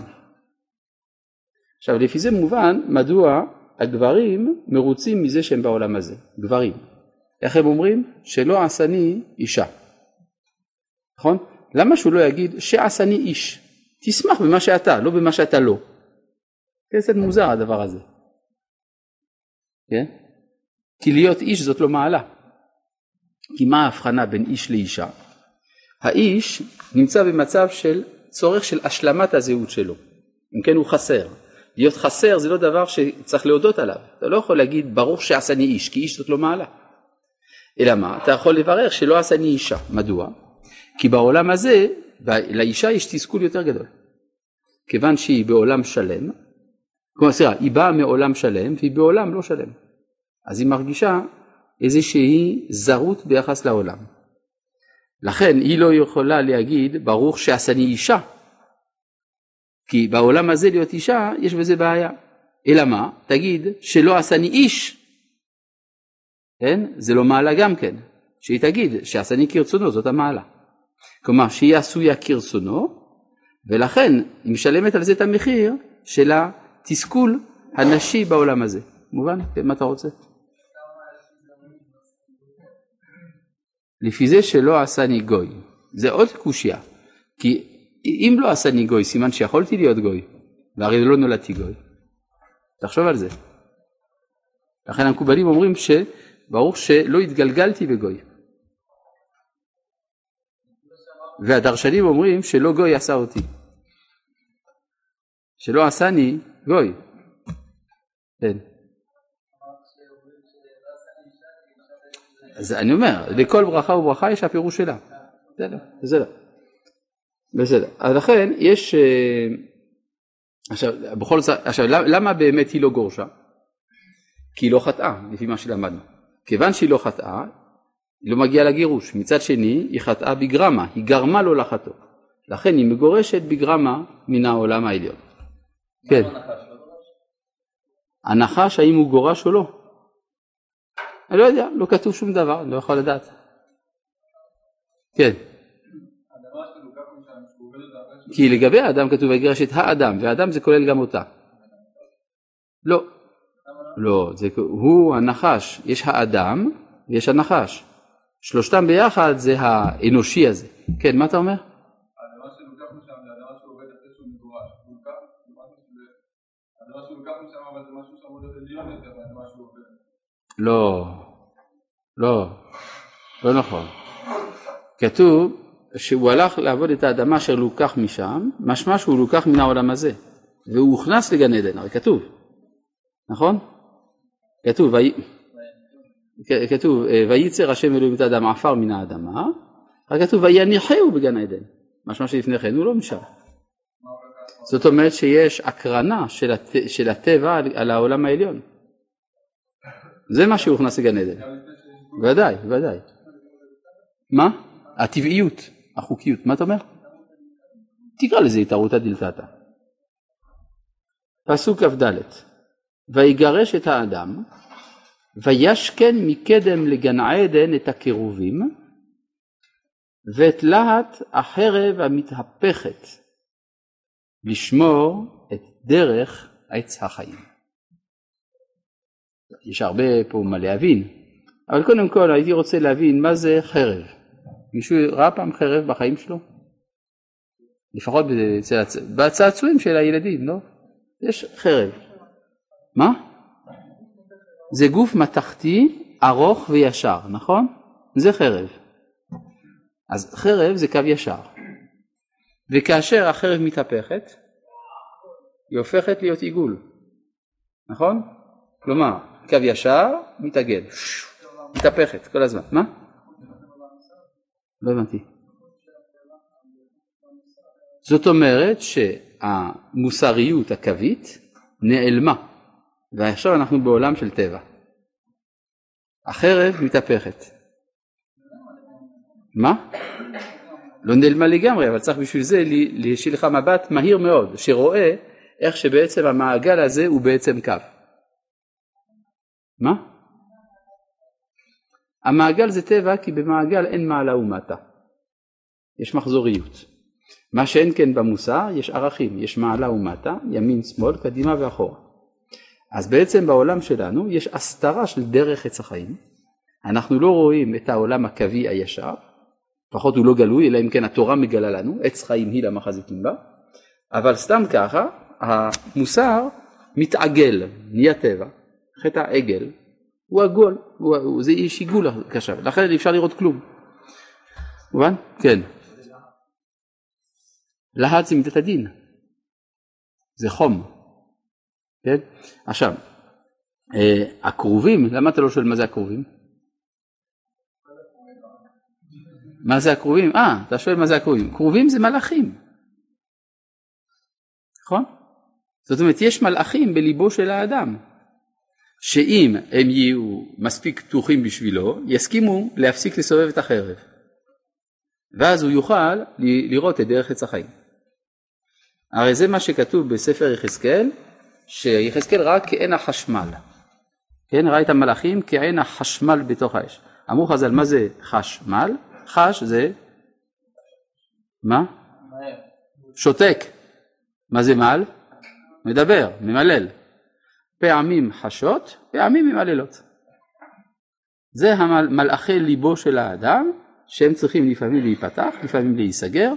עכשיו לפי זה מובן מדוע הגברים מרוצים מזה שהם בעולם הזה, גברים. איך הם אומרים? שלא עשני אישה. נכון? למה שהוא לא יגיד שעשני איש? תשמח במה שאתה, לא במה שאתה לא. זה מוזר הדבר הזה. כן? כי להיות איש זאת לא מעלה. כי מה ההבחנה בין איש לאישה? האיש נמצא במצב של צורך של השלמת הזהות שלו. אם כן הוא חסר. להיות חסר זה לא דבר שצריך להודות עליו. אתה לא יכול להגיד ברוך שעשני איש, כי איש זאת לא מעלה. אלא מה? אתה יכול לברך שלא עשני אישה. מדוע? כי בעולם הזה לאישה יש תסכול יותר גדול. כיוון שהיא בעולם שלם, כלומר סליחה, היא באה מעולם שלם והיא בעולם לא שלם. אז היא מרגישה איזושהי זרות ביחס לעולם. לכן היא לא יכולה להגיד ברוך שעשני אישה. כי בעולם הזה להיות אישה יש בזה בעיה. אלא מה? תגיד שלא עשני איש. כן? זה לא מעלה גם כן. שהיא תגיד שעשני כרצונו זאת המעלה. כלומר שהיא עשויה כרצונו ולכן היא משלמת על זה את המחיר של התסכול הנשי בעולם הזה. מובן? כן, מה אתה רוצה? לפי זה שלא עשני גוי. זה עוד קושייה. כי אם לא עשני גוי, סימן שיכולתי להיות גוי, והרי לא נולדתי גוי. תחשוב על זה. לכן המקובלים אומרים שברור שלא התגלגלתי בגוי. והדרשנים אומרים שלא גוי עשה אותי. שלא עשני גוי. כן. אז אני אומר, לכל ברכה וברכה יש הפירוש שלה. בסדר, בסדר. בסדר. אז לכן יש... אה, עכשיו, בכל זאת, עכשיו, למה באמת היא לא גורשה? כי היא לא חטאה, לפי מה שלמדנו. כיוון שהיא לא חטאה, היא לא מגיעה לגירוש. מצד שני, היא חטאה בגרמה, היא גרמה לו לחטוא. לכן היא מגורשת בגרמה מן העולם העליון. כן. הנחש, האם הוא גורש או לא? אני לא יודע, לא כתוב שום דבר, אני לא יכול לדעת. כן. כי לגבי האדם כתוב ויגרש את האדם, והאדם זה כולל גם אותה. לא. לא, זה, הוא הנחש, יש האדם ויש הנחש. שלושתם ביחד זה האנושי הזה. כן, מה אתה אומר? לא, לא, לא נכון. כתוב שהוא הלך לעבוד את האדמה אשר לוקח משם, משמע שהוא לוקח מן העולם הזה, והוא הוכנס לגן עדן, הרי כתוב, נכון? כתוב, וי... כתוב, וייצר השם אלוהים את האדם עפר מן האדמה, רק כתוב ויניחהו בגן עדן, משמע שלפני כן הוא לא משם. זאת אומרת שיש הקרנה של, הט... של הטבע על העולם העליון. זה מה שהוכנס לגן עדן. ודאי, ודאי. מה? הטבעיות, החוקיות. מה אתה אומר? תקרא לזה התערותא דלתתא. פסוק כ"ד: ויגרש את האדם וישכן מקדם לגן עדן את הקירובים ואת להט החרב המתהפכת לשמור את דרך עץ החיים. יש הרבה פה מה להבין, אבל קודם כל הייתי רוצה להבין מה זה חרב. מישהו ראה פעם חרב בחיים שלו? לפחות בצעצועים של הילדים, לא? יש חרב. מה? זה גוף מתכתי, ארוך וישר, נכון? זה חרב. אז חרב זה קו ישר. וכאשר החרב מתהפכת, היא הופכת להיות עיגול, נכון? כלומר, קו ישר, מתעגל, מתהפכת כל הזמן. מה? לא הבנתי. זאת אומרת שהמוסריות הקווית נעלמה, ועכשיו אנחנו בעולם של טבע. החרב מתהפכת. מה? לא נעלמה לגמרי, אבל צריך בשביל זה שיהיה לך מבט מהיר מאוד, שרואה איך שבעצם המעגל הזה הוא בעצם קו. מה? המעגל זה טבע כי במעגל אין מעלה ומטה. יש מחזוריות. מה שאין כן במוסר, יש ערכים, יש מעלה ומטה, ימין, שמאל, קדימה ואחורה. אז בעצם בעולם שלנו יש הסתרה של דרך עץ החיים. אנחנו לא רואים את העולם הקווי הישר, לפחות הוא לא גלוי, אלא אם כן התורה מגלה לנו, עץ חיים היא למחזיקים בה, אבל סתם ככה, המוסר מתעגל, נהיה טבע, חטא העגל, הוא עגול, זה איש עיגול קשה, לכן אי אפשר לראות כלום. מובן? כן. להט זה מידת הדין, זה חום. כן? עכשיו, אה, הכרובים, למה אתה לא שואל מה זה הכרובים? מה זה הכרובים? אה, אתה שואל מה זה הכרובים. כרובים זה מלאכים. נכון? זאת אומרת, יש מלאכים בליבו של האדם, שאם הם יהיו מספיק פתוחים בשבילו, יסכימו להפסיק לסובב את החרב. ואז הוא יוכל לראות את דרך עץ החיים. הרי זה מה שכתוב בספר יחזקאל, שיחזקאל ראה כעין החשמל. כן, ראה את המלאכים כעין החשמל בתוך האש. אמרו חז"ל, מה זה חשמל? חש זה, מה? שותק. מה זה מעל? מדבר, ממלל. פעמים חשות, פעמים ממללות. זה המלאכי ליבו של האדם, שהם צריכים לפעמים להיפתח, לפעמים להיסגר,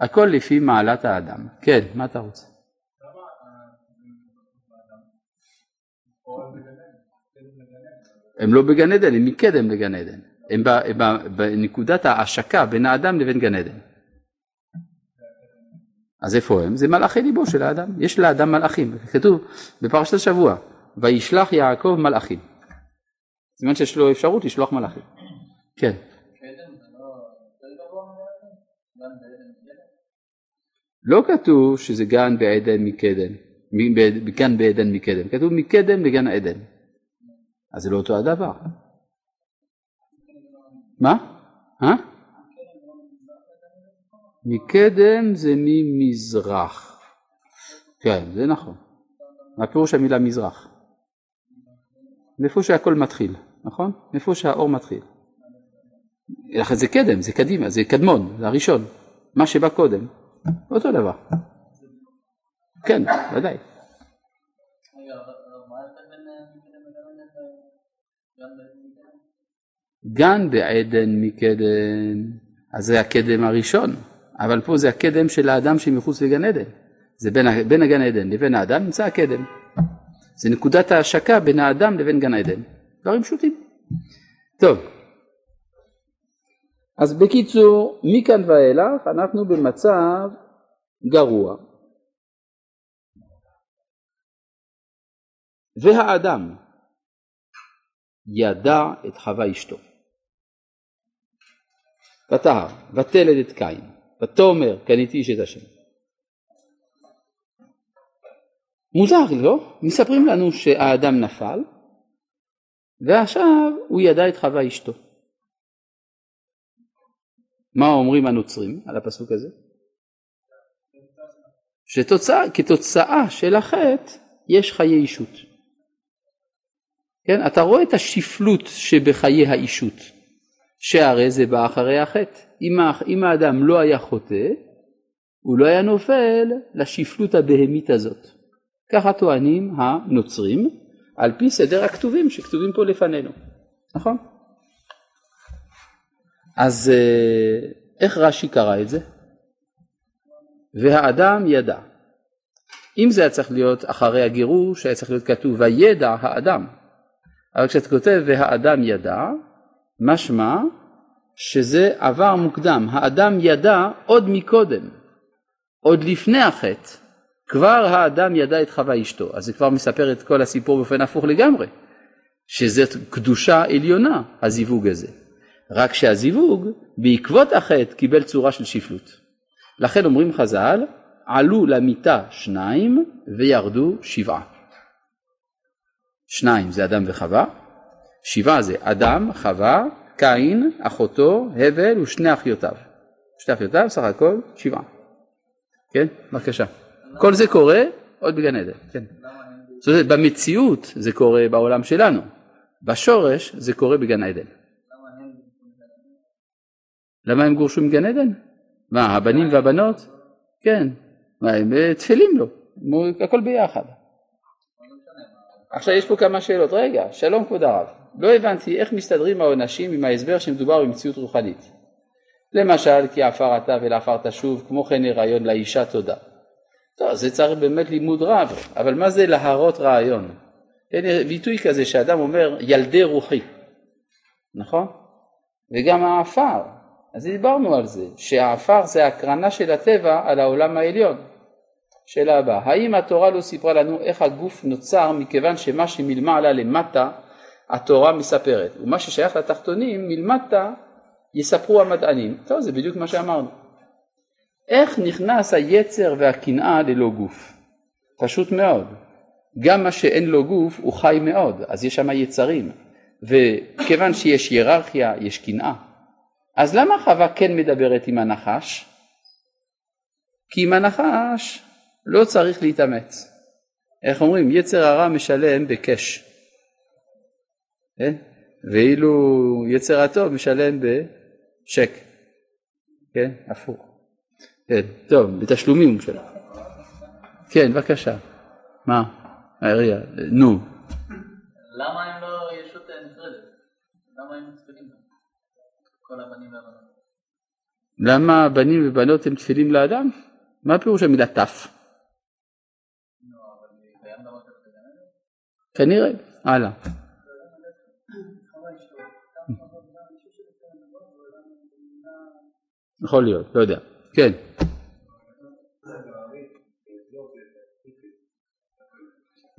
הכל לפי מעלת האדם. כן, מה אתה רוצה? הם לא בגן עדן, הם מקדם לגן עדן. הם בנקודת ההשקה בין האדם לבין גן עדן. אז איפה הם? זה מלאכי ליבו של האדם. יש לאדם מלאכים. כתוב בפרשת השבוע, וישלח יעקב מלאכים. סימן שיש לו אפשרות לשלוח מלאכים. כן. לא כתוב שזה גן בעדן מקדם, גן בעדן מקדם, כתוב מקדם לגן עדן. אז זה לא אותו הדבר. מה? אה? מקדם זה ממזרח. כן, זה נכון. מה פירוש המילה מזרח? מאיפה שהכל מתחיל, נכון? מאיפה שהאור מתחיל. לכן זה קדם, זה קדימה, זה קדמון, זה הראשון. מה שבא קודם, אותו דבר. כן, ודאי. גן בעדן מקדם, אז זה הקדם הראשון, אבל פה זה הקדם של האדם שמחוץ לגן עדן. זה בין, בין הגן עדן לבין האדם נמצא הקדם. זה נקודת ההשקה בין האדם לבין גן עדן. דברים פשוטים. טוב, אז בקיצור, מכאן ואילך אנחנו במצב גרוע. והאדם ידע את חווה אשתו. ותהר, ותלד את קין, ותאמר קניתי איש את השם. מוזר לא? מספרים לנו שהאדם נפל ועכשיו הוא ידע את חווה אשתו. מה אומרים הנוצרים על הפסוק הזה? שכתוצאה של החטא יש חיי אישות. כן, אתה רואה את השפלות שבחיי האישות, שהרי זה בא אחרי החטא. אם, אם האדם לא היה חוטא, הוא לא היה נופל לשפלות הבהמית הזאת. ככה טוענים הנוצרים, על פי סדר הכתובים שכתובים פה לפנינו, נכון? אז אה, איך רש"י קרא את זה? והאדם ידע. אם זה היה צריך להיות אחרי הגירוש, היה צריך להיות כתוב וידע האדם. אבל כשאתה כותב והאדם ידע, משמע שזה עבר מוקדם. האדם ידע עוד מקודם, עוד לפני החטא. כבר האדם ידע את חווה אשתו. אז זה כבר מספר את כל הסיפור באופן הפוך לגמרי. שזאת קדושה עליונה, הזיווג הזה. רק שהזיווג בעקבות החטא קיבל צורה של שפלות. לכן אומרים חז"ל, עלו למיטה שניים וירדו שבעה. שניים זה אדם וחווה, שבעה זה אדם, חווה, קין, אחותו, הבל ושני אחיותיו. שתי אחיותיו, סך הכל שבעה. כן, בבקשה. כל זה קורה עוד בגן עדן, כן. זאת אומרת, במציאות זה קורה בעולם שלנו, בשורש זה קורה בגן עדן. למה הם גורשו מגן עדן? מה, הבנים והבנות? כן. מה, הם אה, תפלים לו, הכל ביחד. עכשיו יש פה כמה שאלות. רגע, שלום כבוד הרב. לא הבנתי איך מסתדרים העונשים עם ההסבר שמדובר במציאות רוחנית. למשל, כי עפר אתה ולעפר תשוב, כמו כן הריון לאישה תודה. טוב, זה צריך באמת לימוד רב, אבל מה זה להרות רעיון? אין ביטוי כזה שאדם אומר ילדי רוחי, נכון? וגם העפר, אז דיברנו על זה, שהעפר זה הקרנה של הטבע על העולם העליון. שאלה הבאה, האם התורה לא סיפרה לנו איך הגוף נוצר מכיוון שמה שמלמעלה למטה התורה מספרת, ומה ששייך לתחתונים מלמטה יספרו המדענים. טוב, זה בדיוק מה שאמרנו. איך נכנס היצר והקנאה ללא גוף? פשוט מאוד. גם מה שאין לו גוף הוא חי מאוד, אז יש שם יצרים. וכיוון שיש היררכיה, יש קנאה. אז למה חווה כן מדברת עם הנחש? כי עם הנחש לא צריך להתאמץ. איך אומרים? יצר הרע משלם בקש. כן? ואילו יצר הטוב משלם בשק. כן? הפוך. כן, טוב, בתשלומים הוא משלם. כן, בבקשה. מה? העירייה, נו. למה הם לא ישות נפרדת? למה הם תפילים? כל הבנים והבנות. למה בנים ובנות הם תפילים לאדם? מה פירוש המילה תף? כנראה, הלאה. יכול להיות, לא יודע. כן.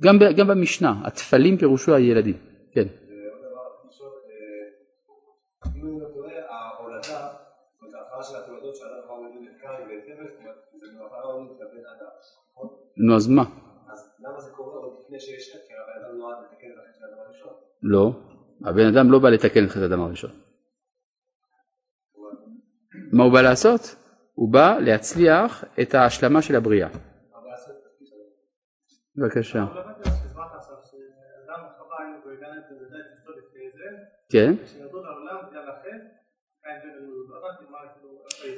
גם, גם במשנה, התפלים פירושו הילדים, כן. נו אז מה? אז למה זה קורה עוד לפני שיש חטא? כי הבן אדם נועד לתקן את החטא של הראשון. לא, הבן אדם לא בא לתקן את חטא האדם הראשון. מה הוא בא לעשות? הוא בא להצליח את ההשלמה של הבריאה. בבקשה. כן.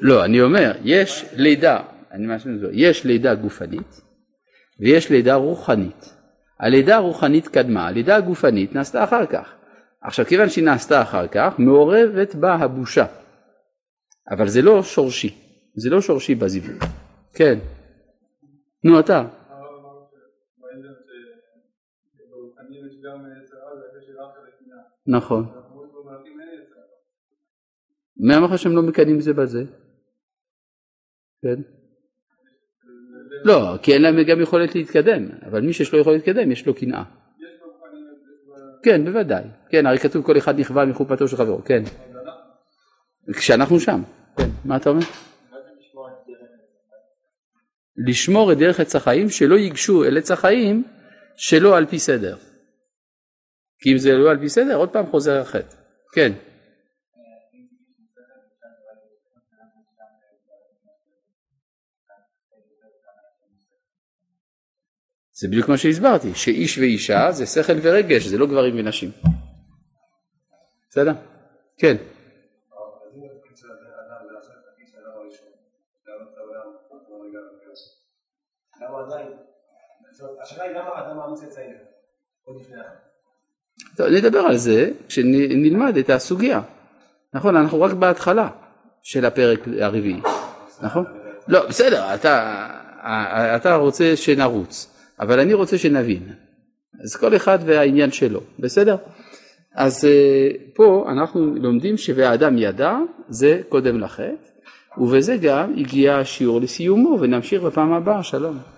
לא, אני אומר, יש לידה, אני מאשים את זה, יש לידה גופנית ויש לידה רוחנית. הלידה הרוחנית קדמה, הלידה הגופנית נעשתה אחר כך. עכשיו כיוון שהיא נעשתה אחר כך, מעורבת בה הבושה. אבל זה לא שורשי, זה לא שורשי בזיווג. כן. נו אתה. נכון. מי אמר לך שהם לא מקנאים זה בזה? כן. לא, כי אין להם גם יכולת להתקדם, אבל מי שיש לו יכולת להתקדם יש לו קנאה. כן, בוודאי. כן, הרי כתוב כל אחד נכווה מחופתו של חברו, כן. כשאנחנו שם. כן, מה אתה אומר? לשמור את דרך עץ החיים, שלא ייגשו אל עץ החיים שלא על פי סדר. כי אם זה לא על פי סדר, עוד פעם חוזר החטא. כן. זה בדיוק מה שהסברתי, שאיש ואישה זה שכל ורגש, זה לא גברים ונשים. בסדר? כן. טוב, נדבר על זה כשנלמד את הסוגיה. נכון, אנחנו רק בהתחלה של הפרק הרביעי, נכון? לא, בסדר, אתה, אתה רוצה שנרוץ, אבל אני רוצה שנבין. אז כל אחד והעניין שלו, בסדר? אז אה, פה אנחנו לומדים ש"ואדם ידע" זה קודם לחטא, ובזה גם הגיע השיעור לסיומו, ונמשיך בפעם הבאה, שלום.